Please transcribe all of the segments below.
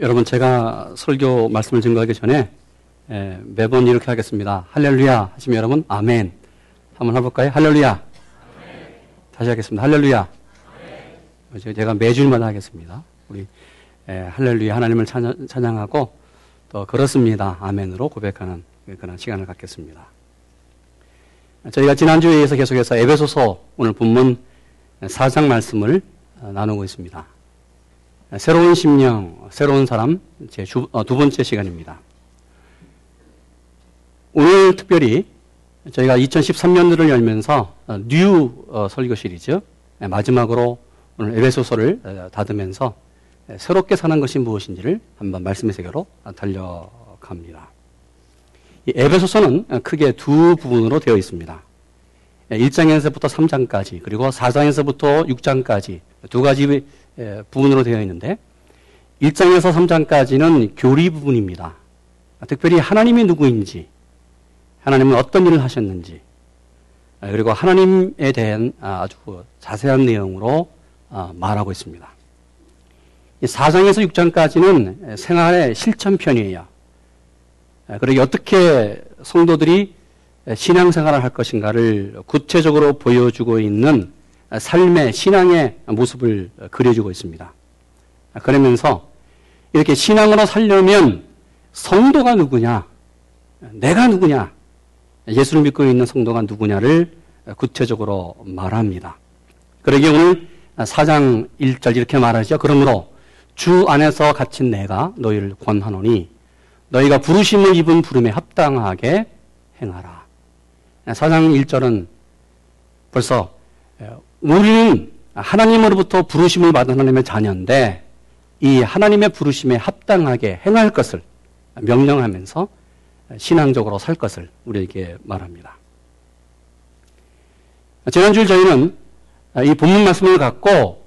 여러분 제가 설교 말씀을 증거하기 전에 예, 매번 이렇게 하겠습니다. 할렐루야 하시면 여러분 아멘 한번 해볼까요? 할렐루야. 아멘. 다시 하겠습니다. 할렐루야. 아멘. 제가 매주마다 하겠습니다. 우리 예, 할렐루야 하나님을 찬양, 찬양하고 또 그렇습니다. 아멘으로 고백하는 그런 시간을 갖겠습니다. 저희가 지난주에 이어서 계속해서 에베소서 오늘 본문 4장 말씀을 어, 나누고 있습니다. 새로운 심령, 새로운 사람, 제 주, 어, 두 번째 시간입니다. 오늘 특별히 저희가 2013년도를 열면서 어, new 어, 설교 시리즈 네, 마지막으로 오늘 에베소서를 어, 닫으면서 네, 새롭게 사는 것이 무엇인지를 한번 말씀의 세계로 달려갑니다. 이 에베소서는 크게 두 부분으로 되어 있습니다. 1장에서부터 3장까지 그리고 4장에서부터 6장까지 두 가지 부분으로 되어 있는데 1장에서 3장까지는 교리 부분입니다. 특별히 하나님이 누구인지 하나님은 어떤 일을 하셨는지 그리고 하나님에 대한 아주 자세한 내용으로 말하고 있습니다. 4장에서 6장까지는 생활의 실천편이에요. 그리고 어떻게 성도들이 신앙생활을 할 것인가를 구체적으로 보여주고 있는 삶의 신앙의 모습을 그려주고 있습니다. 그러면서 이렇게 신앙으로 살려면 성도가 누구냐, 내가 누구냐, 예수를 믿고 있는 성도가 누구냐를 구체적으로 말합니다. 그러기 오늘 4장 1절 이렇게 말하죠. 그러므로 주 안에서 갇힌 내가 너희를 권하노니 너희가 부르심을 입은 부름에 합당하게 행하라. 4장 1절은 벌써 우리는 하나님으로부터 부르심을 받은 하나님의 자녀인데 이 하나님의 부르심에 합당하게 행할 것을 명령하면서 신앙적으로 살 것을 우리에게 말합니다. 지난주 저희는 이 본문 말씀을 갖고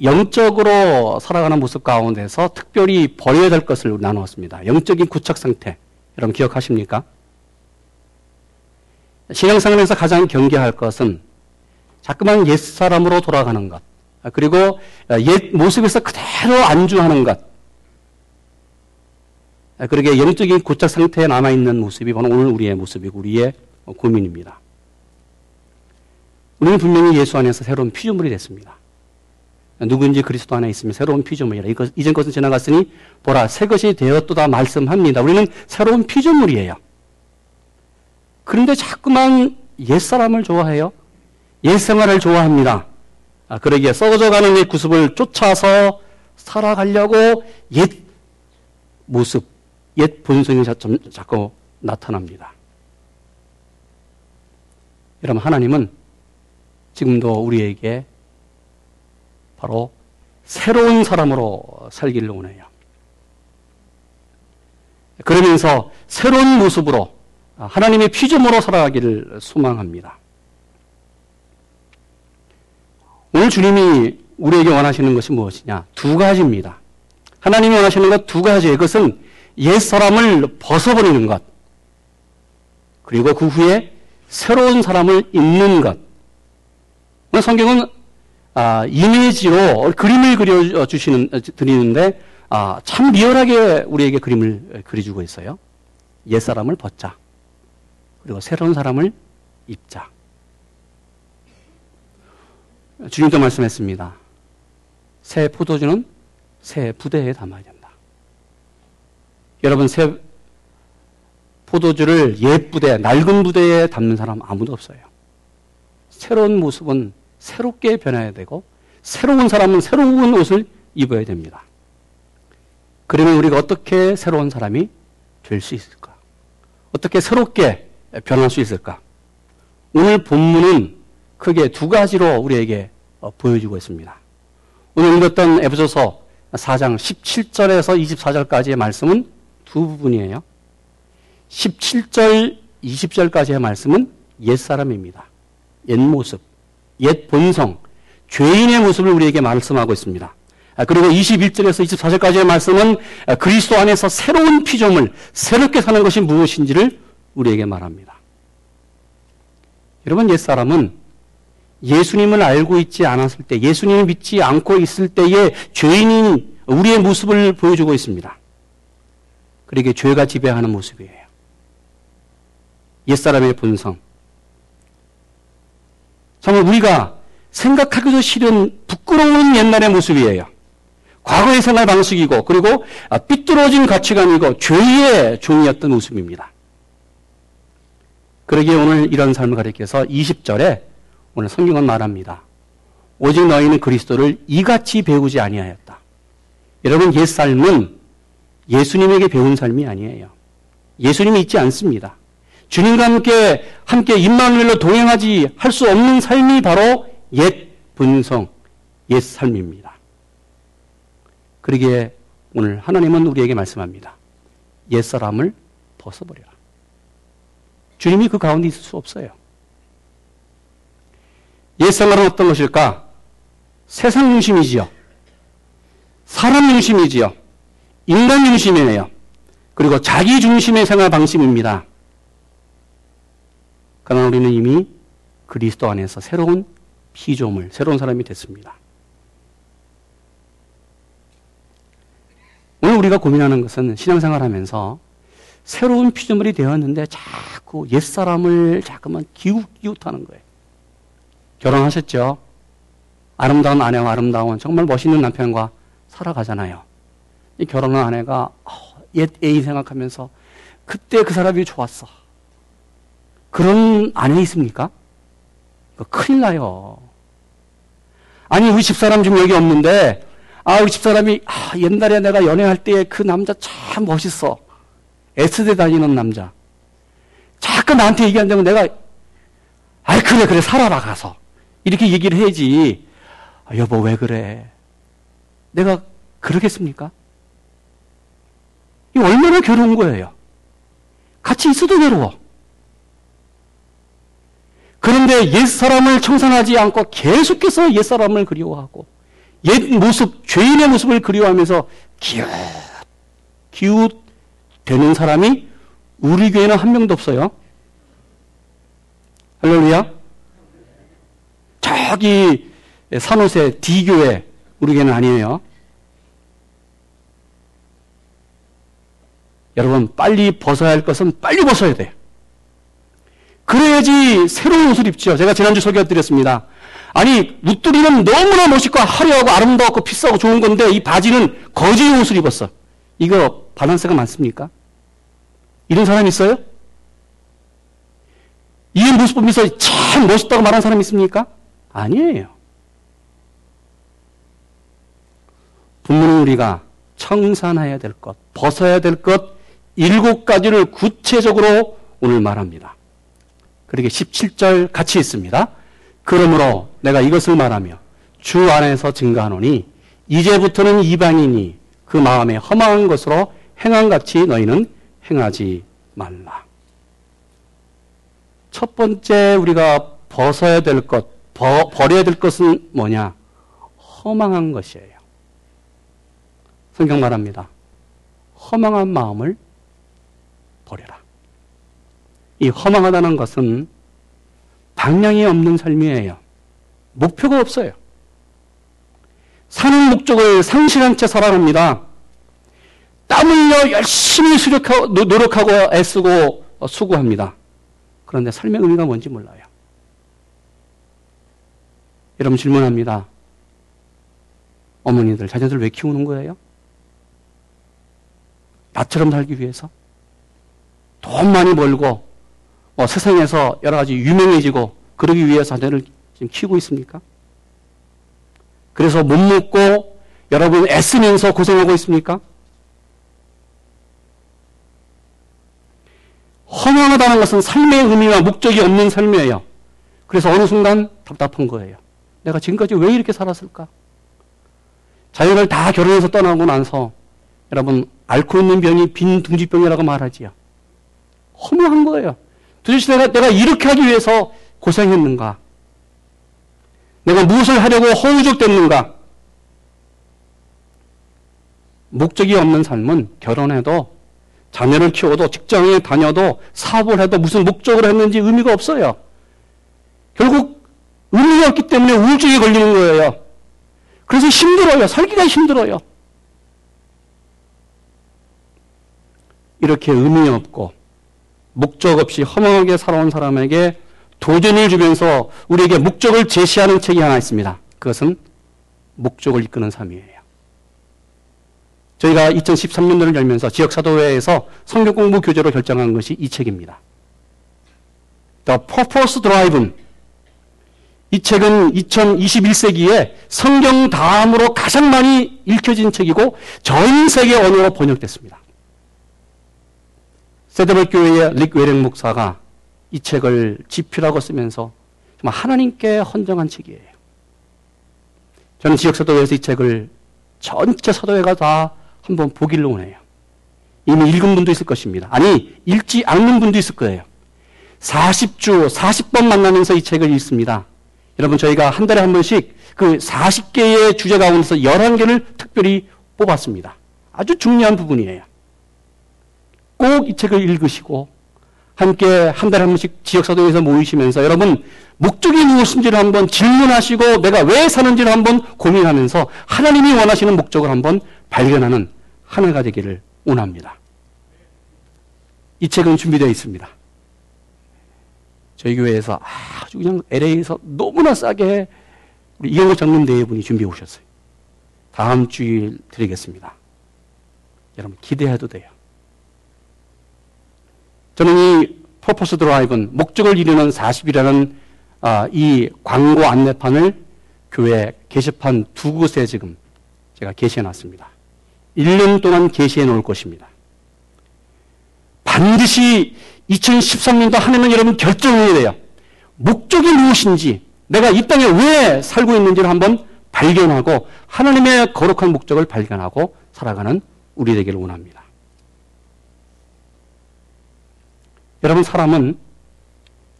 영적으로 살아가는 모습 가운데서 특별히 버려야 될 것을 나누었습니다. 영적인 구척 상태. 여러분 기억하십니까? 신앙생활에서 가장 경계할 것은 자꾸만 옛 사람으로 돌아가는 것. 그리고 옛 모습에서 그대로 안주하는 것. 그러게 영적인 고착 상태에 남아있는 모습이 바로 오늘 우리의 모습이고 우리의 고민입니다. 우리는 분명히 예수 안에서 새로운 피조물이 됐습니다. 누구인지 그리스도 안에 있으면 새로운 피조물이라. 이것, 이전 것은 지나갔으니 보라 새 것이 되었도다 말씀합니다. 우리는 새로운 피조물이에요. 그런데 자꾸만 옛사람을 좋아해요. 옛생활을 좋아합니다. 아, 그러기에 썩어져가는 옛 구습을 쫓아서 살아가려고 옛 모습, 옛 본성이 자꾸 나타납니다. 여러분, 하나님은 지금도 우리에게 바로 새로운 사람으로 살기를 원해요. 그러면서 새로운 모습으로 하나님의 피조물로 살아가기를 소망합니다. 오늘 주님이 우리에게 원하시는 것이 무엇이냐? 두 가지입니다. 하나님이 원하시는 것 두 가지예요. 그것은 옛 사람을 벗어버리는 것. 그리고 그 후에 새로운 사람을 입는 것. 성경은 아, 이미지로 그림을 그려주시는, 드리는데, 아, 참 리얼하게 우리에게 그림을 그려주고 있어요. 옛사람을 벗자. 그리고 새로운 사람을 입자. 주님도 말씀했습니다. 새 포도주는 새 부대에 담아야 된다. 여러분, 새 포도주를 옛 부대, 낡은 부대에 담는 사람 아무도 없어요. 새로운 모습은 새롭게 변해야 되고 새로운 사람은 새로운 옷을 입어야 됩니다. 그러면 우리가 어떻게 새로운 사람이 될 수 있을까? 어떻게 새롭게 변할 수 있을까? 오늘 본문은 크게 두 가지로 우리에게 어, 보여주고 있습니다. 오늘 읽었던 에베소서 4장 17절에서 24절까지의 말씀은 두 부분이에요. 17절, 20절까지의 말씀은 옛사람입니다. 옛 모습. 옛 본성, 죄인의 모습을 우리에게 말씀하고 있습니다. 아, 그리고 21절에서 24절까지의 말씀은 아, 그리스도 안에서 새로운 피조물, 새롭게 사는 것이 무엇인지를 우리에게 말합니다. 여러분, 옛사람은 예수님을 알고 있지 않았을 때, 예수님을 믿지 않고 있을 때의 죄인인 우리의 모습을 보여주고 있습니다. 그러게 죄가 지배하는 모습이에요. 옛사람의 본성. 정말 우리가 생각하기도 싫은 부끄러운 옛날의 모습이에요. 과거의 생활 방식이고 그리고 삐뚤어진 가치관이고 죄의 종이었던 모습입니다. 그러기에 오늘 이런 삶을 가리켜서 20절에 오늘 성경은 말합니다. 오직 너희는 그리스도를 이같이 배우지 아니하였다. 여러분 옛 삶은 예수님에게 배운 삶이 아니에요. 예수님이 있지 않습니다. 주님과 함께 함께 임마누엘로 동행하지 할 수 없는 삶이 바로 옛 분성, 옛 삶입니다. 그러기에 오늘 하나님은 우리에게 말씀합니다. 옛 사람을 벗어버려라. 주님이 그 가운데 있을 수 없어요. 옛 생활은 어떤 것일까? 세상 중심이지요. 사람 중심이지요. 인간 중심이에요. 그리고 자기 중심의 생활 방식입니다. 그러나 우리는 이미 그리스도 안에서 새로운 피조물, 새로운 사람이 됐습니다. 오늘 우리가 고민하는 것은 신앙생활 하면서 새로운 피조물이 되었는데 자꾸 옛사람을 자꾸만 기웃기웃하는 거예요. 결혼하셨죠? 아름다운 아내와 아름다운 정말 멋있는 남편과 살아가잖아요. 이 결혼한 아내가 어, 옛 애인 생각하면서 그때 그 사람이 좋았어. 그런 아내 있습니까? 큰일 나요. 아니, 우리 집사람 지금 여기 없는데, 아, 우리 집사람이, 아, 옛날에 내가 연애할 때그 남자 참 멋있어. S대 다니는 남자. 자꾸 나한테 얘기한다면 내가, 아이, 그래, 그래, 살아봐, 가서. 이렇게 얘기를 해야지. 아, 여보, 왜 그래? 내가 그러겠습니까? 이 얼마나 괴로운 거예요. 같이 있어도 괴로워. 그런데 옛사람을 청산하지 않고 계속해서 옛사람을 그리워하고 옛 모습, 죄인의 모습을 그리워하면서 기웃, 기웃 되는 사람이 우리 교회는 한 명도 없어요. 할렐루야. 저기 산호세 D교회 우리 교회는 아니에요. 여러분 빨리 벗어야 할 것은 빨리 벗어야 돼요. 그래야지 새로운 옷을 입죠. 제가 지난주 소개해드렸습니다. 아니 윗두리는 너무나 멋있고 화려하고 아름다웠고 비싸고 좋은 건데 이 바지는 거지의 옷을 입었어. 이거 바란스가 많습니까? 이런 사람 있어요? 이 모습 보면서 참 멋있다고 말하는 사람 있습니까? 아니에요. 분명히 우리가 청산해야 될 것, 벗어야 될 것, 일곱 가지를 구체적으로 오늘 말합니다. 그러게 17절 같이 있습니다. 그러므로 내가 이것을 말하며 주 안에서 증가하노니 이제부터는 이방인이 그 마음에 허망한 것으로 행한 같이 너희는 행하지 말라. 첫 번째 우리가 벗어야 될 것, 버, 버려야 될 것은 뭐냐? 허망한 것이에요. 성경 말합니다. 허망한 마음을 버려라. 이 허망하다는 것은 방향이 없는 삶이에요. 목표가 없어요. 사는 목적을 상실한 채 살아갑니다. 땀 흘려 열심히 수력하고, 노력하고 애쓰고 수고합니다. 그런데 삶의 의미가 뭔지 몰라요. 여러분 질문합니다. 어머니들, 자녀들 왜 키우는 거예요? 나처럼 살기 위해서? 돈 많이 벌고 어, 세상에서 여러 가지 유명해지고 그러기 위해서 자녀를 지금 키우고 있습니까? 그래서 못 먹고 여러분 애쓰면서 고생하고 있습니까? 허망하다는 것은 삶의 의미와 목적이 없는 삶이에요. 그래서 어느 순간 답답한 거예요. 내가 지금까지 왜 이렇게 살았을까? 자녀를 다 결혼해서 떠나고 나서 여러분 앓고 있는 병이 빈둥지병이라고 말하지요. 허무한 거예요. 도대체 내가, 내가 이렇게 하기 위해서 고생했는가? 내가 무엇을 하려고 허우적됐는가? 목적이 없는 삶은 결혼해도 자녀를 키워도 직장에 다녀도 사업을 해도 무슨 목적으로 했는지 의미가 없어요. 결국 의미가 없기 때문에 우울증에 걸리는 거예요. 그래서 힘들어요. 살기가 힘들어요. 이렇게 의미 없고 목적 없이 허망하게 살아온 사람에게 도전을 주면서 우리에게 목적을 제시하는 책이 하나 있습니다. 그것은 목적을 이끄는 삶이에요. 저희가 2013년도를 열면서 지역사도회에서 성경 공부 교재로 결정한 것이 이 책입니다. The Purpose Driven 이 책은 2021세기에 성경 다음으로 가장 많이 읽혀진 책이고 전 세계 언어로 번역됐습니다. 세드벌 교회의 릭 웨랭 목사가 이 책을 지필하고 쓰면서 정말 하나님께 헌정한 책이에요. 저는 지역 사도회에서 이 책을 전체 사도회가 다 한번 보기를 원해요. 이미 읽은 분도 있을 것입니다. 아니, 읽지 않는 분도 있을 거예요. 40주, 40번 만나면서 이 책을 읽습니다. 여러분, 저희가 한 달에 한 번씩 그 40개의 주제 가운데서 11개를 특별히 뽑았습니다. 아주 중요한 부분이에요. 꼭 이 책을 읽으시고 함께 한 달에 한 번씩 지역사도에서 모이시면서 여러분 목적이 무엇인지를 한번 질문하시고 내가 왜 사는지를 한번 고민하면서 하나님이 원하시는 목적을 한번 발견하는 하나가 되기를 원합니다. 이 책은 준비되어 있습니다. 저희 교회에서 아주 그냥 LA에서 너무나 싸게 우리 이경호 장로대회 분이 준비해 오셨어요. 다음 주일 드리겠습니다. 여러분 기대해도 돼요. 저는 이 퍼포스 드라이브는 목적을 이루는 40이라는 아, 이 광고 안내판을 교회 게시판 두 곳에 지금 제가 게시해 놨습니다. 1년 동안 게시해 놓을 것입니다. 반드시 2013년도 한 해는 여러분 결정해야 돼요. 목적이 무엇인지, 내가 이 땅에 왜 살고 있는지를 한번 발견하고 하나님의 거룩한 목적을 발견하고 살아가는 우리 되기를 원합니다. 여러분, 사람은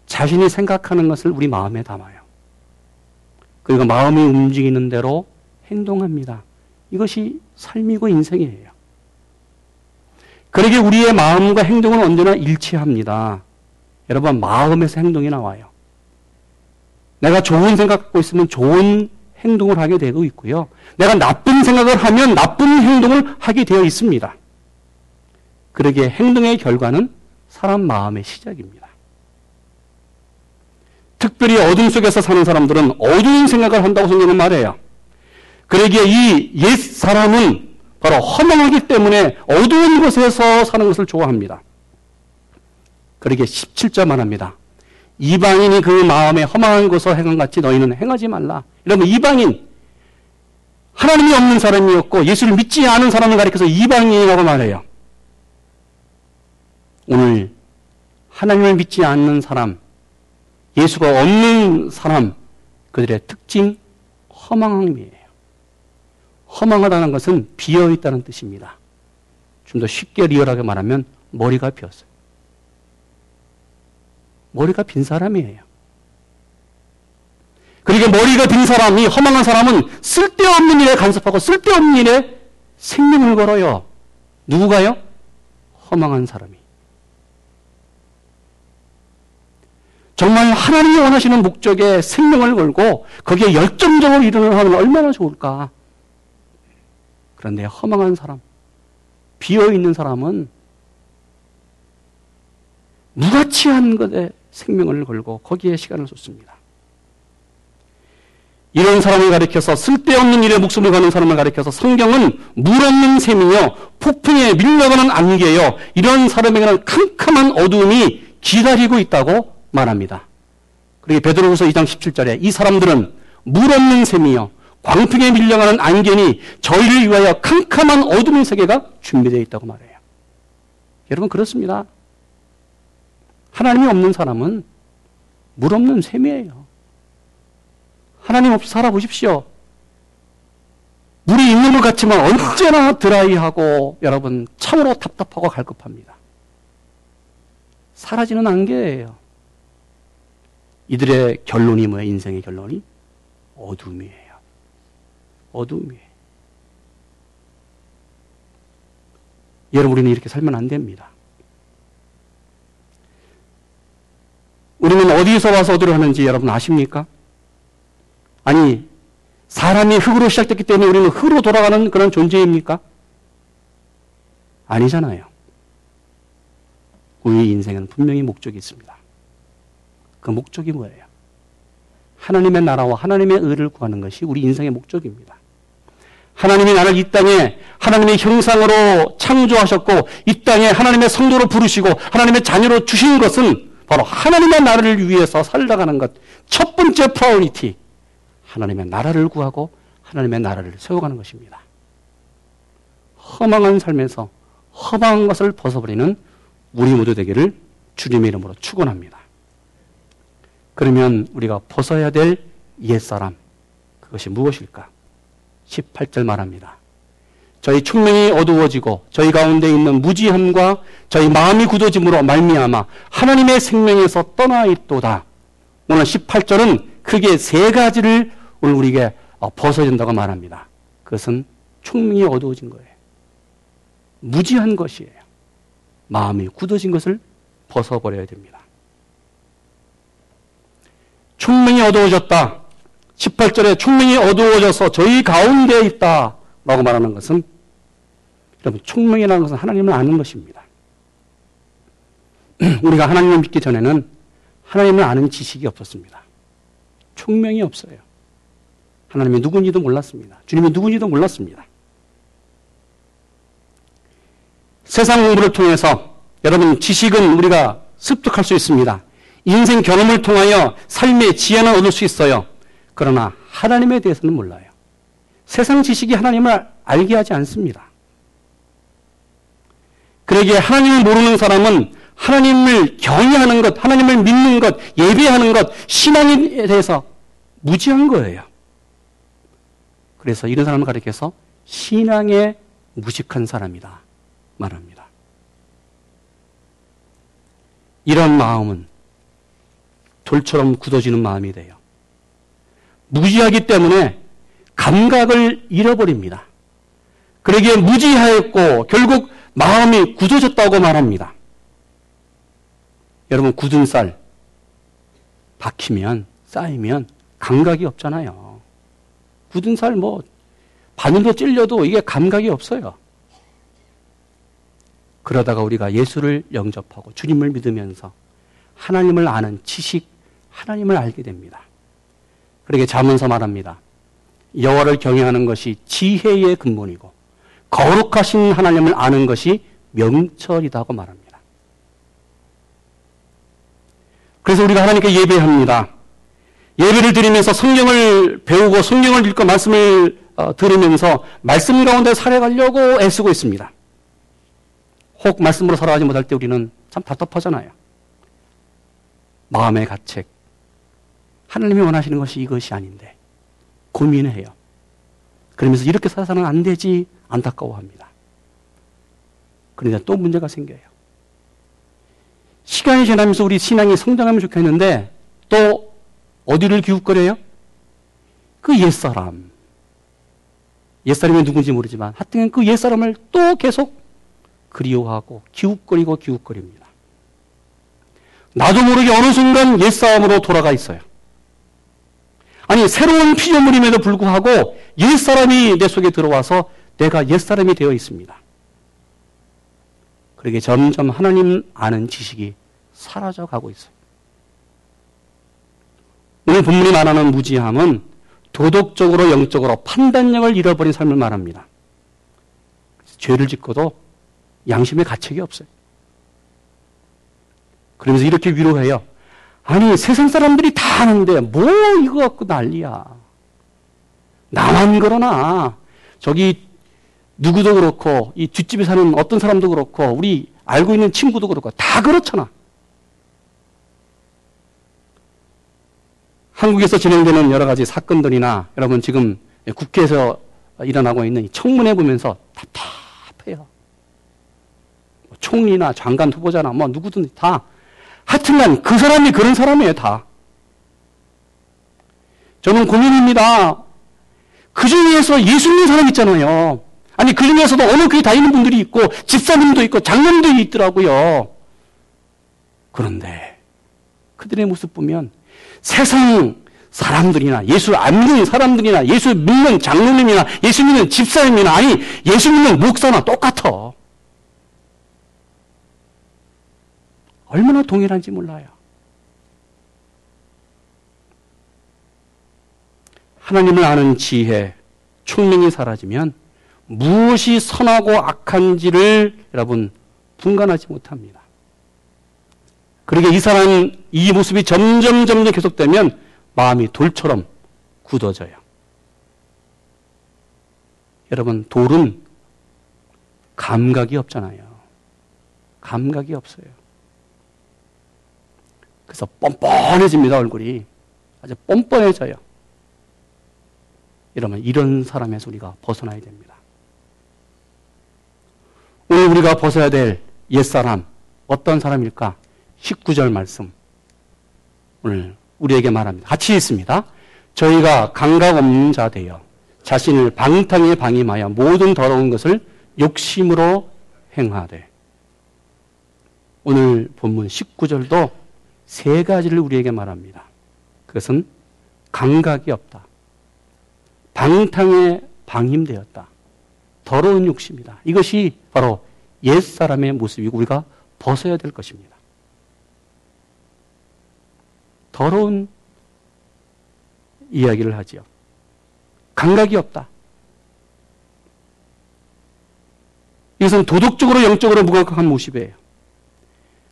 자신이 생각하는 것을 우리 마음에 담아요. 그리고 마음이 움직이는 대로 행동합니다. 이것이 삶이고 인생이에요. 그러게 우리의 마음과 행동은 언제나 일치합니다. 여러분, 마음에서 행동이 나와요. 내가 좋은 생각 갖고 있으면 좋은 행동을 하게 되고 있고요. 내가 나쁜 생각을 하면 나쁜 행동을 하게 되어 있습니다. 그러기에 행동의 결과는 사람 마음의 시작입니다. 특별히 어둠 속에서 사는 사람들은 어두운 생각을 한다고 성경은 말해요. 그러기에 이 옛 사람은 바로 허망하기 때문에 어두운 곳에서 사는 것을 좋아합니다. 그러기에 17절 말합니다. 이방인이 그 마음에 허망한 곳을 행한 같이 너희는 행하지 말라. 이러면 이방인, 하나님이 없는 사람이었고 예수를 믿지 않은 사람을 가리켜서 이방인이라고 말해요. 오늘 하나님을 믿지 않는 사람, 예수가 없는 사람, 그들의 특징, 허망함이에요. 허망하다는 것은 비어 있다는 뜻입니다. 좀 더 쉽게 리얼하게 말하면 머리가 비었어요. 머리가 빈 사람이에요. 그러니까 머리가 빈 사람이 허망한 사람은 쓸데없는 일에 간섭하고 쓸데없는 일에 생명을 걸어요. 누구가요? 허망한 사람이. 정말 하나님이 원하시는 목적에 생명을 걸고 거기에 열정적으로 일을 하면 얼마나 좋을까. 그런데 허망한 사람, 비어 있는 사람은 무가치한 것에 생명을 걸고 거기에 시간을 쏟습니다. 이런 사람을 가리켜서 쓸데없는 일에 목숨을 거는 사람을 가리켜서 성경은 물 없는 샘이요 폭풍에 밀려가는 안개요 이런 사람에게는 캄캄한 어두움이 기다리고 있다고 말합니다. 그리고 베드로후서 2장 17절에 이 사람들은 물 없는 샘이요 광풍에 밀려가는 안개니 저희를 위하여 캄캄한 어둠의 세계가 준비되어 있다고 말해요. 여러분 그렇습니다. 하나님이 없는 사람은 물 없는 샘이에요. 하나님 없이 살아보십시오. 물이 있는 것 같지만 언제나 드라이하고 여러분 참으로 답답하고 갈급합니다. 사라지는 안개예요. 이들의 결론이 뭐예요? 인생의 결론이? 어둠이에요. 어둠이에요. 여러분, 우리는 이렇게 살면 안 됩니다. 우리는 어디서 와서 어디로 하는지 여러분 아십니까? 아니, 사람이 흙으로 시작됐기 때문에 우리는 흙으로 돌아가는 그런 존재입니까? 아니잖아요. 우리 인생은 분명히 목적이 있습니다. 그 목적이 뭐예요? 하나님의 나라와 하나님의 의를 구하는 것이 우리 인생의 목적입니다. 하나님이 나를 이 땅에 하나님의 형상으로 창조하셨고 이 땅에 하나님의 성도로 부르시고 하나님의 자녀로 주신 것은 바로 하나님의 나라를 위해서 살다가는 것. 첫 번째 priority. 하나님의 나라를 구하고 하나님의 나라를 세워가는 것입니다. 허망한 삶에서 허망한 것을 벗어버리는 우리 모두 되기를 주님의 이름으로 축원합니다. 그러면 우리가 벗어야 될 옛사람 그것이 무엇일까? 18절 말합니다. 저희 충명이 어두워지고 저희 가운데 있는 무지함과 저희 마음이 굳어짐으로 말미암아 하나님의 생명에서 떠나 있도다. 오늘 18절은 크게 세 가지를 오늘 우리에게 어, 벗어야 된다고 말합니다. 그것은 충명이 어두워진 거예요. 무지한 것이에요. 마음이 굳어진 것을 벗어버려야 됩니다. 충명이 어두워졌다. 18절에 충명이 어두워져서 저희 가운데 있다. 라고 말하는 것은 여러분 총명이라는 것은 하나님을 아는 것입니다. 우리가 하나님을 믿기 전에는 하나님을 아는 지식이 없었습니다. 총명이 없어요. 하나님이 누군지도 몰랐습니다. 주님이 누군지도 몰랐습니다. 세상 공부를 통해서 여러분 지식은 우리가 습득할 수 있습니다. 인생 경험을 통하여 삶의 지혜는 얻을 수 있어요. 그러나 하나님에 대해서는 몰라요. 세상 지식이 하나님을 알게 하지 않습니다. 그러기에 하나님을 모르는 사람은 하나님을 경외하는 것, 하나님을 믿는 것, 예배하는 것, 신앙에 대해서 무지한 거예요. 그래서 이런 사람을 가리켜서 신앙에 무식한 사람이다 말합니다. 이런 마음은 돌처럼 굳어지는 마음이 돼요. 무지하기 때문에 감각을 잃어버립니다. 그러기에 무지하였고 결국 마음이 굳어졌다고 말합니다. 여러분 굳은 쌀 박히면 쌓이면 감각이 없잖아요. 굳은 쌀뭐 바늘로 찔려도 이게 감각이 없어요. 그러다가 우리가 예수를 영접하고 주님을 믿으면서 하나님을 아는 지식, 하나님을 알게 됩니다. 그러게 자문서 말합니다. 여호와를 경외하는 것이 지혜의 근본이고 거룩하신 하나님을 아는 것이 명철이다고 말합니다. 그래서 우리가 하나님께 예배합니다. 예배를 드리면서 성경을 배우고 성경을 읽고 말씀을 어, 들으면서 말씀 가운데 살아가려고 애쓰고 있습니다. 혹 말씀으로 살아가지 못할 때 우리는 참 답답하잖아요. 마음의 가책. 하나님이 원하시는 것이 이것이 아닌데 고민해요. 그러면서 이렇게 살아서는 안 되지 안타까워합니다. 그런데 또 문제가 생겨요. 시간이 지나면서 우리 신앙이 성장하면 좋겠는데 또 어디를 기웃거려요? 그 옛사람. 옛사람이 누군지 모르지만 하여튼 그 옛사람을 또 계속 그리워하고 기웃거리고 기웃거립니다. 나도 모르게 어느 순간 옛사람으로 돌아가 있어요. 아니 새로운 피조물임에도 불구하고 옛사람이 내 속에 들어와서 내가 옛사람이 되어 있습니다. 그러게 점점 하나님 아는 지식이 사라져 가고 있어요. 오늘 본문이 말하는 무지함은 도덕적으로 영적으로 판단력을 잃어버린 삶을 말합니다. 죄를 짓고도 양심의 가책이 없어요. 그러면서 이렇게 위로해요. 아니 세상 사람들이 다 아는데 뭐 이거 갖고 난리야. 나만 그러나 저기 누구도 그렇고 이 뒷집에 사는 어떤 사람도 그렇고 우리 알고 있는 친구도 그렇고 다 그렇잖아. 한국에서 진행되는 여러 가지 사건들이나 여러분 지금 국회에서 일어나고 있는 청문회 보면서 답답해요. 뭐 총리나 장관 후보자나 뭐 누구든 다 하여튼간 그 사람이 그런 사람이에요 다. 저는 고민입니다. 그 중에서 예수 믿는 사람 있잖아요. 아니, 그 중에서도 어느 교회 다니는 분들이 있고, 집사님도 있고, 장로님도 있더라고요. 그런데, 그들의 모습 보면 세상 사람들이나 예수 안 믿는 사람들이나 예수 믿는 장로님이나 예수 믿는 집사님이나 아니, 예수 믿는 목사나 똑같아. 얼마나 동일한지 몰라요. 하나님을 아는 지혜, 총명이 사라지면 무엇이 선하고 악한지를 여러분 분간하지 못합니다. 그러게 이 사람 이 모습이 점점 점점 계속되면 마음이 돌처럼 굳어져요. 여러분 돌은 감각이 없잖아요. 감각이 없어요. 그래서 뻔뻔해집니다 얼굴이 아주 뻔뻔해져요. 이러면 이런 사람에서 우리가 벗어나야 됩니다. 오늘 우리가 벗어야 될 옛사람, 어떤 사람일까? 19절 말씀. 오늘 우리에게 말합니다. 같이 있습니다. 저희가 감각 없는 자 되어 자신을 방탕에 방임하여 모든 더러운 것을 욕심으로 행하되. 오늘 본문 19절도 세 가지를 우리에게 말합니다. 그것은 감각이 없다. 방탕에 방임되었다. 더러운 욕심이다. 이것이 바로 옛 사람의 모습이고 우리가 벗어야 될 것입니다. 더러운 이야기를 하지요. 감각이 없다. 이것은 도덕적으로 영적으로 무감각한 모습이에요.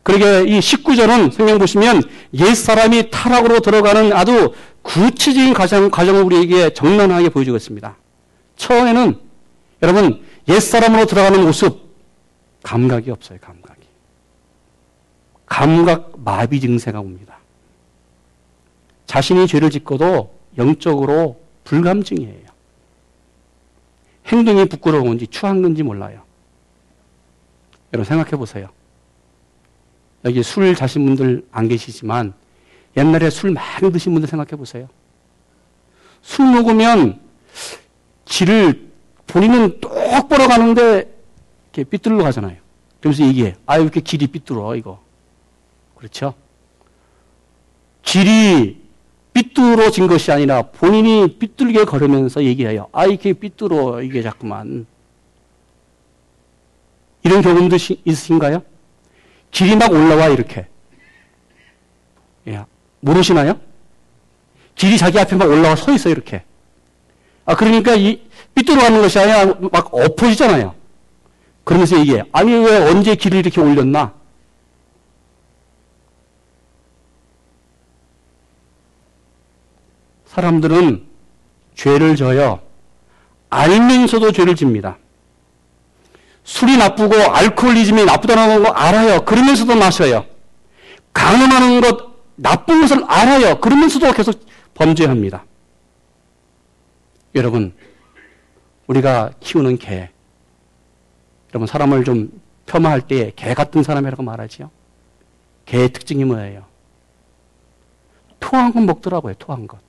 그러게 이 19절은 성경 보시면 옛 사람이 타락으로 들어가는 아주 구체적인 과정, 과정을 우리에게 정면하게 보여주고 있습니다. 처음에는 여러분 옛 사람으로 들어가는 모습 감각이 없어요. 감각이. 감각 마비 증세가 옵니다. 자신이 죄를 짓고도 영적으로 불감증이에요. 행동이 부끄러운지 추한 건지 몰라요. 여러분 생각해 보세요. 여기 술 자신 분들 안 계시지만 옛날에 술 많이 드신 분들 생각해 보세요. 술 먹으면 길을 본인은 똑바로 가는데 이렇게 삐뚤러 가잖아요. 그러면서 얘기해. 아, 왜 이렇게 길이 삐뚤어, 이거. 그렇죠? 길이 삐뚤어진 것이 아니라 본인이 삐뚤게 걸으면서 얘기해요. 아, 이렇게 삐뚤어, 이게 자꾸만. 이런 경험도 있으신가요? 길이 막 올라와 이렇게. 예. 모르시나요? 길이 자기 앞에 막 올라와 서 있어 이렇게. 아 그러니까 이 삐뚤어 가는 것이 아니라 막 엎어지잖아요. 그러면서 이게 아니 왜 언제 길을 이렇게 올렸나? 사람들은 죄를 져요. 알면서도 죄를 집니다. 술이 나쁘고 알코올리즘이 나쁘다는 거 알아요. 그러면서도 마셔요. 강음하는 것 나쁜 것을 알아요. 그러면서도 계속 범죄합니다. 여러분, 우리가 키우는 개. 여러분, 사람을 좀 폄하할 때 개 같은 사람이라고 말하지요. 개의 특징이 뭐예요? 토한 것 먹더라고요, 토한 것.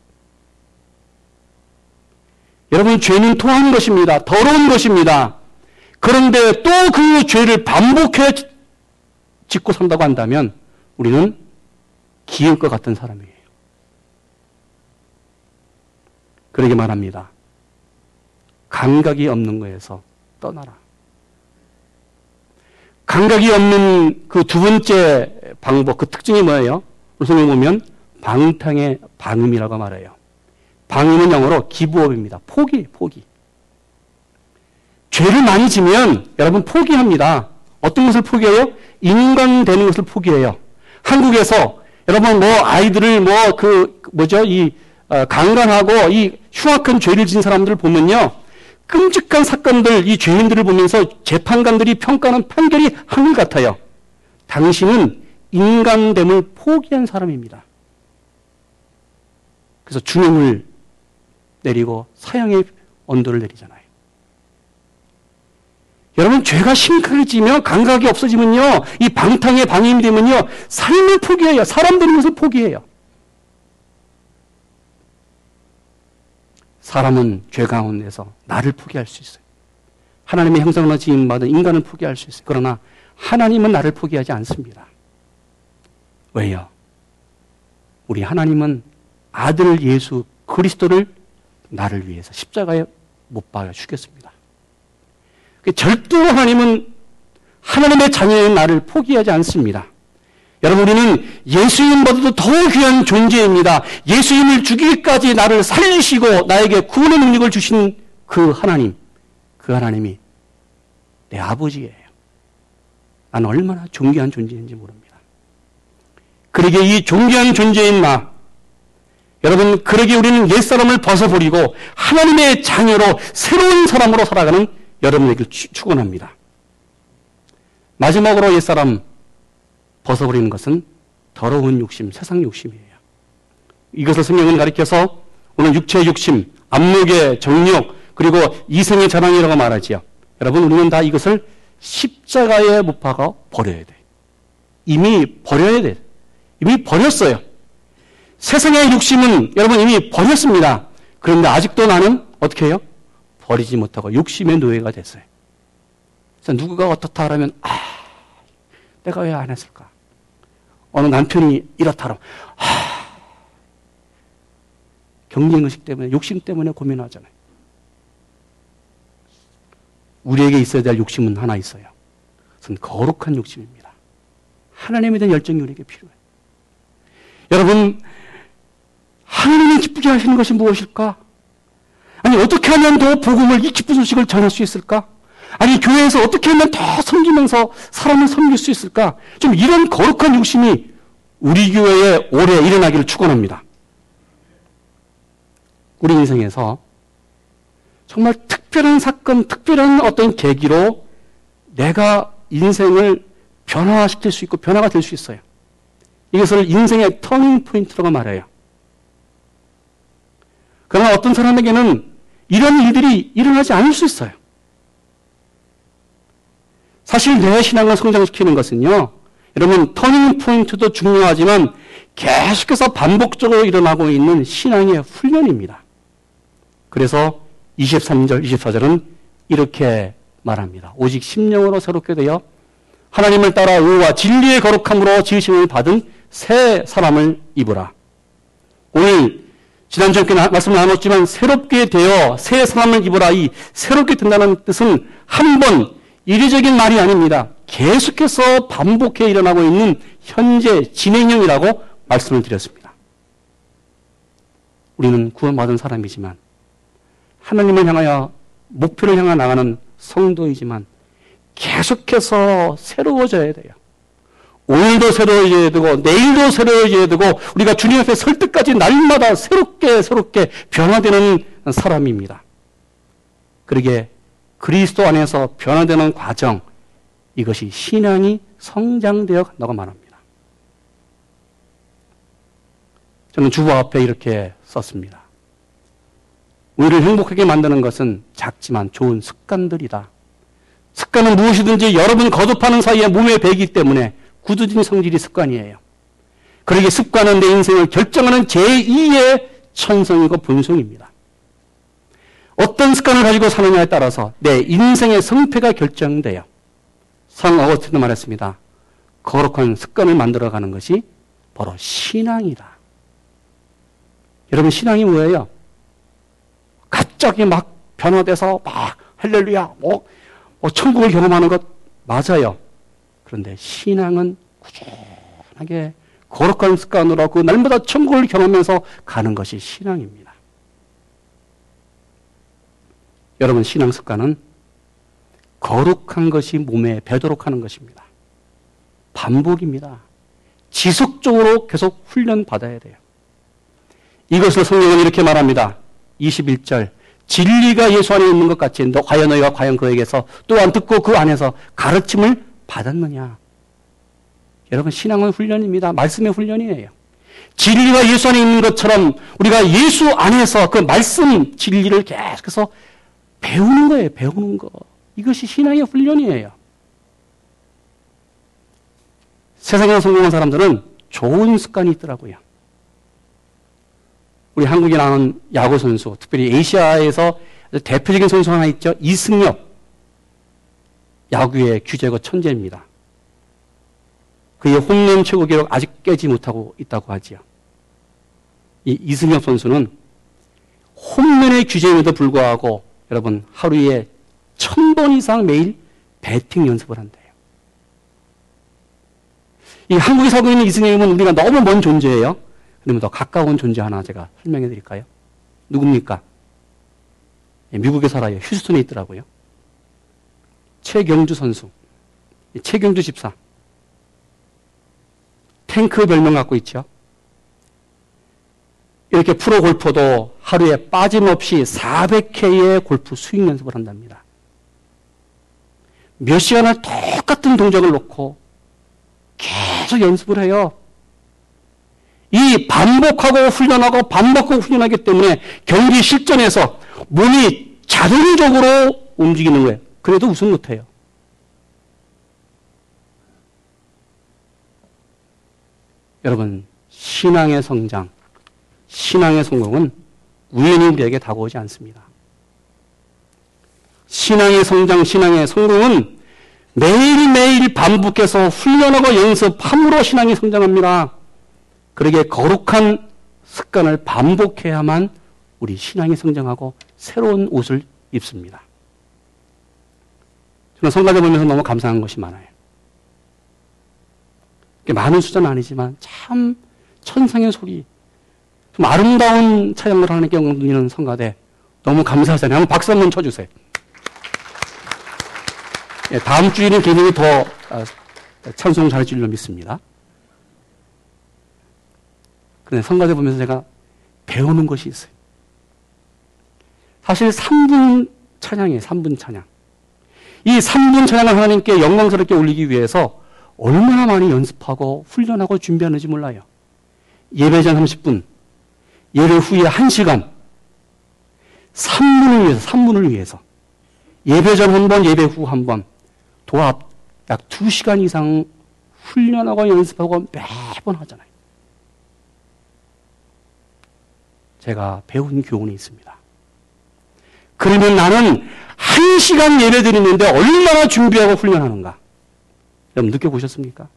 여러분, 죄는 토한 것입니다. 더러운 것입니다. 그런데 또 그 죄를 반복해 짓고 산다고 한다면 우리는 것 같은 사람이에요. 그러게 말합니다. 감각이 없는 거에서 떠나라. 감각이 없는 그 두 번째 방법, 그 특징이 뭐예요? 성경 보면 방탕의 방음이라고 말해요. 방음은 영어로 기부업입니다. 포기, 포기. 죄를 많이 지면 여러분 포기합니다. 어떤 것을 포기해요? 인간 되는 것을 포기해요. 한국에서 여러분 뭐 아이들을 뭐 그 뭐죠 이 어, 강간하고 이 흉악한 죄를 진 사람들을 보면요 끔찍한 사건들 이 죄인들을 보면서 재판관들이 평가하는 판결이 한결 같아요. 당신은 인간됨을 포기한 사람입니다. 그래서 중형을 내리고 사형의 언도를 내리잖아요. 여러분 죄가 심각해지면 감각이 없어지면요 이 방탕의 방임이 되면요 삶을 포기해요. 사람 되는 것을 포기해요. 사람은 죄 가운데서 나를 포기할 수 있어요. 하나님의 형상으로 지음받은 인간을 포기할 수 있어요. 그러나 하나님은 나를 포기하지 않습니다. 왜요? 우리 하나님은 아들 예수 그리스도를 나를 위해서 십자가에 못 박아 죽였습니다 절대로 하나님은 하나님의 자녀인 나를 포기하지 않습니다. 여러분, 우리는 예수님보다도 더 귀한 존재입니다. 예수님을 죽이기까지 나를 살리시고 나에게 구원의 능력을 주신 그 하나님, 그 하나님이 내 아버지예요. 난 얼마나 존귀한 존재인지 모릅니다. 그러게 이 존귀한 존재인 나, 여러분, 그러게 우리는 옛사람을 벗어버리고 하나님의 자녀로 새로운 사람으로 살아가는 여러분에게 축원합니다. 마지막으로 옛사람 벗어버리는 것은 더러운 욕심, 세상 욕심이에요. 이것을 성경은 가리켜서 오늘 육체의 욕심, 안목의 정욕, 그리고 이생의 자랑이라고 말하지요. 여러분, 우리는 다 이것을 십자가에 못 박아 버려야 돼. 이미 버려야 돼. 이미 버렸어요. 세상의 욕심은 여러분 이미 버렸습니다. 그런데 아직도 나는 어떻게 해요? 버리지 못하고 욕심의 노예가 됐어요. 그래서 누구가 어떻다 하면 아, 내가 왜 안 했을까? 어느 남편이 이렇다 면 아, 경쟁 의식 때문에 욕심 때문에 고민하잖아요. 우리에게 있어야 될 욕심은 하나 있어요. 그것은 거룩한 욕심입니다. 하나님에 대한 열정이 우리에게 필요해요. 여러분, 하나님이 기쁘게 하시는 것이 무엇일까? 어떻게 하면 더 복음을, 이 기쁜 소식을 전할 수 있을까? 아니, 교회에서 어떻게 하면 더 섬기면서 사람을 섬길 수 있을까? 좀 이런 거룩한 욕심이 우리 교회에 오래 일어나기를 축원합니다. 우리 인생에서 정말 특별한 사건, 특별한 어떤 계기로 내가 인생을 변화시킬 수 있고 변화가 될 수 있어요. 이것을 인생의 turning point라고 말해요. 그러나 어떤 사람에게는 이런 일들이 일어나지 않을 수 있어요. 사실 내 신앙을 성장시키는 것은요, 여러분, 터닝 포인트도 중요하지만 계속해서 반복적으로 일어나고 있는 신앙의 훈련입니다. 그래서 23절, 24절은 이렇게 말합니다. 오직 심령으로 새롭게 되어 하나님을 따라 의와 진리의 거룩함으로 지으심을 받은 새 사람을 입으라. 오늘 지난주에 말씀을 나눴지만 새롭게 되어 새 사람을 입으라 이 새롭게 된다는 뜻은 한 번 이례적인 말이 아닙니다. 계속해서 반복해 일어나고 있는 현재 진행형이라고 말씀을 드렸습니다. 우리는 구원받은 사람이지만 하나님을 향하여 목표를 향해 나가는 성도이지만 계속해서 새로워져야 돼요. 오늘도 새로워져야 되고 내일도 새로워져야 되고 우리가 주님 앞에 설 때까지 날마다 새롭게 새롭게 변화되는 사람입니다. 그러게 그리스도 안에서 변화되는 과정 이것이 신앙이 성장되어 간다고 말합니다. 저는 주보 앞에 이렇게 썼습니다. 우리를 행복하게 만드는 것은 작지만 좋은 습관들이다. 습관은 무엇이든지 여러분 거듭하는 사이에 몸에 배기 때문에 굳어진 성질이 습관이에요. 그러기 습관은 내 인생을 결정하는 제2의 천성이고 본성입니다. 어떤 습관을 가지고 사느냐에 따라서 내 인생의 성패가 결정돼요. 성 어거스틴도 말했습니다. 거룩한 습관을 만들어가는 것이 바로 신앙이다. 여러분 신앙이 뭐예요? 갑자기 막 변화돼서 막 할렐루야, 뭐, 뭐 천국을 경험하는 것 맞아요. 그런데 신앙은 꾸준하게 거룩한 습관으로 그 날마다 천국을 경험하면서 가는 것이 신앙입니다. 여러분, 신앙 습관은 거룩한 것이 몸에 배도록 하는 것입니다. 반복입니다. 지속적으로 계속 훈련 받아야 돼요. 이것을 성경은 이렇게 말합니다. 21절. 진리가 예수 안에 있는 것 같이 너 과연 너희가 과연 그에게서 또 안 듣고 그 안에서 가르침을 받았느냐? 여러분, 신앙은 훈련입니다. 말씀의 훈련이에요. 진리가 예수 안에 있는 것처럼 우리가 예수 안에서 그 말씀 진리를 계속해서 배우는 거예요. 배우는 거. 이것이 신앙의 훈련이에요. 세상에 성공한 사람들은 좋은 습관이 있더라고요. 우리 한국에 나온 야구 선수, 특별히 아시아에서 대표적인 선수 하나 있죠. 이승엽. 야구의 규제고 천재입니다. 그의 홈런 최고 기록 아직 깨지 못하고 있다고 하지요. 이 이승엽 선수는 홈런의 규제임에도 불구하고 여러분 하루에 천 번 이상 매일 배팅 연습을 한대요. 이 한국에 살고 있는 이스님은 우리가 너무 먼 존재예요. 그러면 더 가까운 존재 하나 제가 설명해 드릴까요? 누굽니까? 예, 미국에 살아요. 휴스턴에 있더라고요. 최경주 선수. 최경주 집사. 탱크 별명 갖고 있죠. 이렇게 프로 골퍼도 하루에 빠짐없이 400회의 골프 스윙 연습을 한답니다. 몇 시간을 똑같은 동작을 놓고 계속 연습을 해요. 이 반복하고 훈련하고 반복하고 훈련하기 때문에 경기 실전에서 몸이 자동적으로 움직이는 거예요. 그래도 우승 못해요. 여러분, 신앙의 성장, 신앙의 성공은 우연히 우리에게 다가오지 않습니다. 신앙의 성장, 신앙의 성공은 매일매일 반복해서 훈련하고 연습함으로 신앙이 성장합니다. 그러게 거룩한 습관을 반복해야만 우리 신앙이 성장하고 새로운 옷을 입습니다. 저는 성가대 보면서 너무 감사한 것이 많아요. 많은 숫자는 아니지만 참 천상의 소리, 좀 아름다운 찬양을 하나님께 영광 드리는 성가대 너무 감사하잖아요. 한번 박수 한번 쳐주세요. 예, 다음 주에는 개인이 더 아, 찬송 잘할 줄로 믿습니다. 그런데 성가대 보면서 제가 배우는 것이 있어요. 사실 3분 찬양이에요. 3분 찬양. 이 3분 찬양을 하나님께 영광스럽게 올리기 위해서 얼마나 많이 연습하고 훈련하고 준비하는지 몰라요. 예배 전 30분, 예배 후에 1시간, 3분을 위해서, 3분을 위해서. 예배 전 한 번, 예배 후 한 번, 도합 약 2시간 이상 훈련하고 연습하고 매번 하잖아요. 제가 배운 교훈이 있습니다. 그러면 나는 1시간 예배 드리는데 얼마나 준비하고 훈련하는가? 여러분 느껴보셨습니까?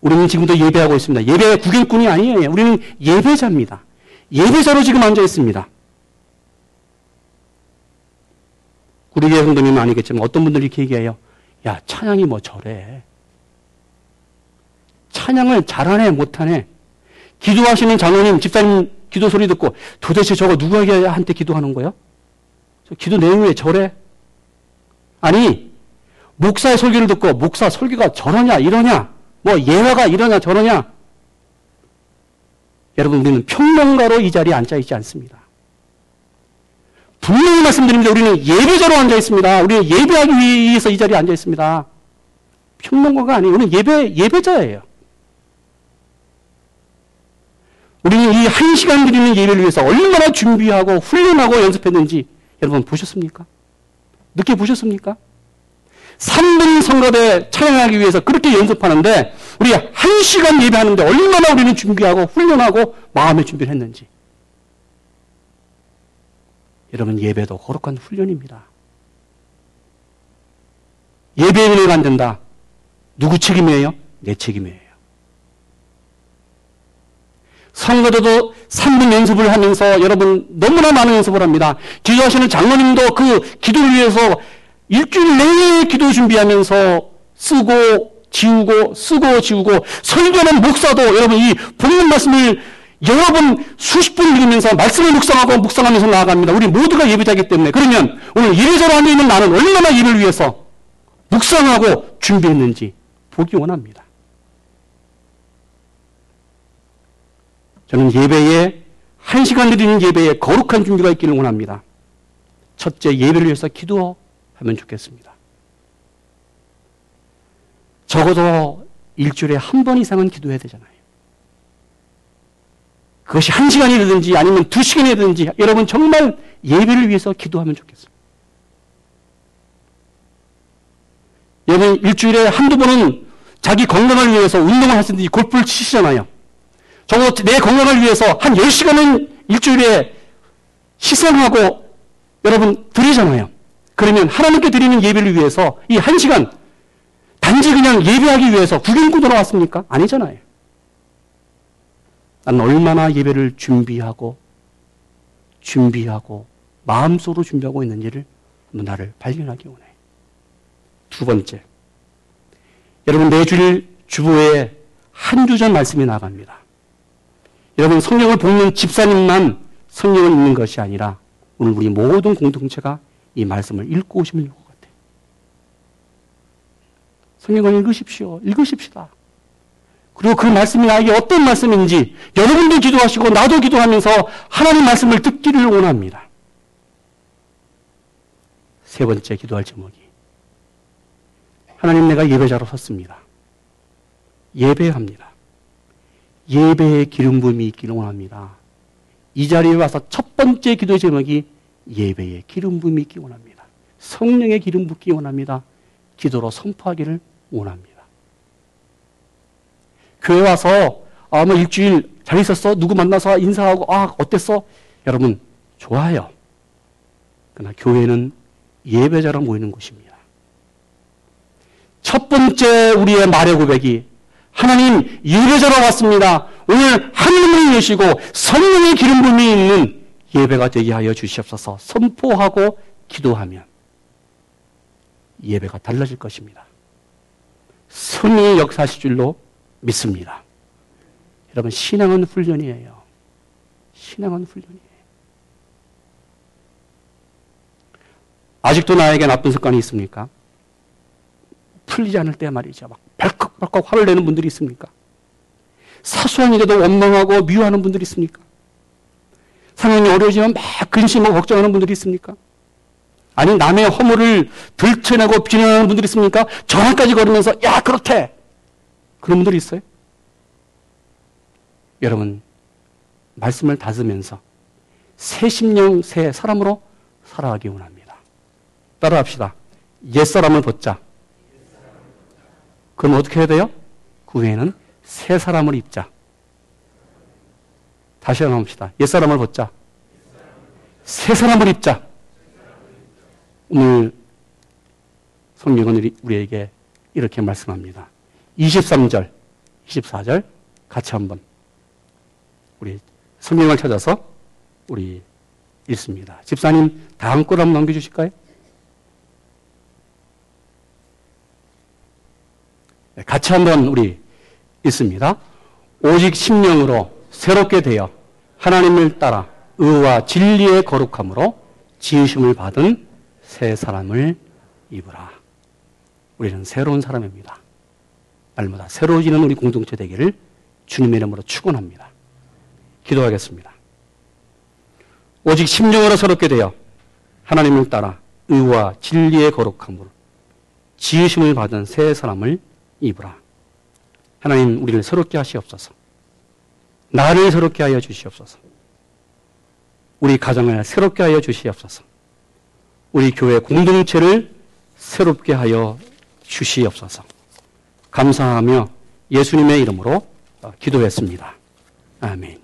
우리는 지금도 예배하고 있습니다. 예배 구경꾼이 아니에요. 우리는 예배자입니다. 예배자로 지금 앉아 있습니다. 우리 교회 성도님은 아니겠지만 어떤 분들이 이렇게 얘기해요. 야, 찬양이 뭐 저래. 찬양을 잘하네, 못하네. 기도하시는 장로님, 집사님 기도 소리 듣고 도대체 저거 누구에게 한테 기도하는 거예요? 저 기도 왜 저래? 아니, 목사의 설교를 듣고 목사 설교가 저러냐, 이러냐, 뭐 예화가 이러냐, 저러냐. 여러분, 우리는 평론가로 이 자리에 앉아 있지 않습니다. 분명히 말씀드립니다. 우리는 예배자로 앉아 있습니다. 우리는 예배하기 위해서 이 자리에 앉아 있습니다. 평론가가 아니에요. 우리는 예배, 예배자예요. 우리는 이 한 시간 드리는 예배를 위해서 얼마나 준비하고 훈련하고 연습했는지 여러분 보셨습니까? 느껴보셨습니까? 3분 성가대 찬양하기 위해서 그렇게 연습하는데 우리 한 시간 예배하는데 얼마나 우리는 준비하고 훈련하고 마음의 준비를 했는지 여러분 예배도 거룩한 훈련입니다. 안 된다. 누구 책임이에요? 내 책임이에요. 성도도 3분 연습을 하면서 여러분 너무나 많은 연습을 합니다. 기도하시는 장로님도 그 기도를 위해서 일주일 내내 기도 준비하면서 쓰고 지우고 쓰고 지우고 설교는 목사도 여러분 이 본문 말씀을 여러 번 수십 분 읽으면서 말씀을 묵상하고 묵상하면서 나아갑니다. 우리 모두가 예배자이기 때문에 그러면 오늘 앉아 있는 나는 얼마나 예배를 위해서 묵상하고 준비했는지 보기 원합니다. 저는 예배에 한 시간 드리는 예배에 거룩한 준비가 있기를 원합니다. 첫째 예배를 위해서 기도하면 좋겠습니다. 적어도 일주일에 한 번 이상은 기도해야 되잖아요. 그것이 한 시간이 되든지 아니면 두 시간이 되든지 여러분 정말 예배를 위해서 기도하면 좋겠습니다. 여러분 일주일에 한두 번은 자기 건강을 위해서 운동을 하시든지 골프를 치시잖아요. 적어도 내 건강을 위해서 한 10시간은 일주일에 희생하고 여러분 드리잖아요. 그러면 하나님께 드리는 예배를 위해서 이한 시간 단지 그냥 예배하기 위해서 구경구 돌아왔습니까? 아니잖아요. 난 얼마나 예배를 준비하고 준비하고 마음속으로 준비하고 있는지를 나를 발견하기 원해. 두 번째, 여러분 매주일 주보에 한 주전 말씀이 나갑니다. 여러분 성경을 보는 집사님만 성경을 읽는 것이 아니라 오늘 우리 모든 공동체가 이 말씀을 읽고 오시면 좋을 것 같아요. 성경을 읽으십시오. 읽으십시다. 그리고 그 말씀이 나에게 어떤 말씀인지 여러분도 기도하시고 나도 기도하면서 하나님 말씀을 듣기를 원합니다. 세 번째 기도할 제목이 하나님 내가 예배자로 섰습니다. 예배합니다. 예배의 기름 부음이 있기를 원합니다. 이 자리에 와서 첫 번째 기도 제목이 예배의 기름 부음이 있기 원합니다. 성령의 기름 붓기 원합니다. 기도로 선포하기를 원합니다. 교회 와서 아, 뭐 일주일 잘 있었어? 누구 만나서 인사하고 아, 어땠어? 여러분, 좋아요. 그러나 교회는 예배자로 모이는 곳입니다. 첫 번째 우리의 말의 고백이 하나님 예배자로 왔습니다. 오늘 하늘문을 여시고 성령의 기름 부음이 있는 예배가 되게 하여 주시옵소서 선포하고 기도하면 예배가 달라질 것입니다. 성령의 역사하실 줄로 믿습니다. 여러분, 신앙은 훈련이에요. 신앙은 훈련이에요. 아직도 나에게 나쁜 습관이 있습니까? 풀리지 않을 때 말이죠. 막 발컥발컥 화를 내는 분들이 있습니까? 사소한 일에도 원망하고 미워하는 분들이 있습니까? 상황이 어려워지면 막 근심하고 걱정하는 분들이 있습니까? 아니 남의 허물을 들춰내고 비난하는 분들이 있습니까? 전화까지 걸으면서 야 그렇대 그런 분들이 있어요? 여러분, 말씀을 다으면서 새 심령, 새 사람으로 살아가기 원합니다. 따라합시다. 옛사람을 벗자. 그럼 어떻게 해야 돼요? 그 후에는 새 사람을 입자. 다시 합시다. 옛사람을 벗자. 새 사람을 입자. 오늘 성경은 우리에게 이렇게 말씀합니다. 23절, 24절 같이 한번 우리 성경을 찾아서 우리 읽습니다. 집사님 다음 걸 한번 넘겨주실까요? 같이 한번 우리 읽습니다. 오직 심령으로 새롭게 되어 하나님을 따라 의와 진리의 거룩함으로 지으심을 받은 새 사람을 입으라. 우리는 새로운 사람입니다. 날마다 새로워지는 우리 공동체 되기를 주님의 이름으로 축원합니다. 기도하겠습니다. 오직 심령으로 새롭게 되어 하나님을 따라 의와 진리의 거룩함으로 지으심을 받은 새 사람을 입으라. 하나님 우리를 새롭게 하시옵소서. 나를 새롭게 하여 주시옵소서. 우리 가정을 새롭게 하여 주시옵소서. 우리 교회 공동체를 새롭게 하여 주시옵소서. 감사하며 예수님의 이름으로 기도했습니다. 아멘.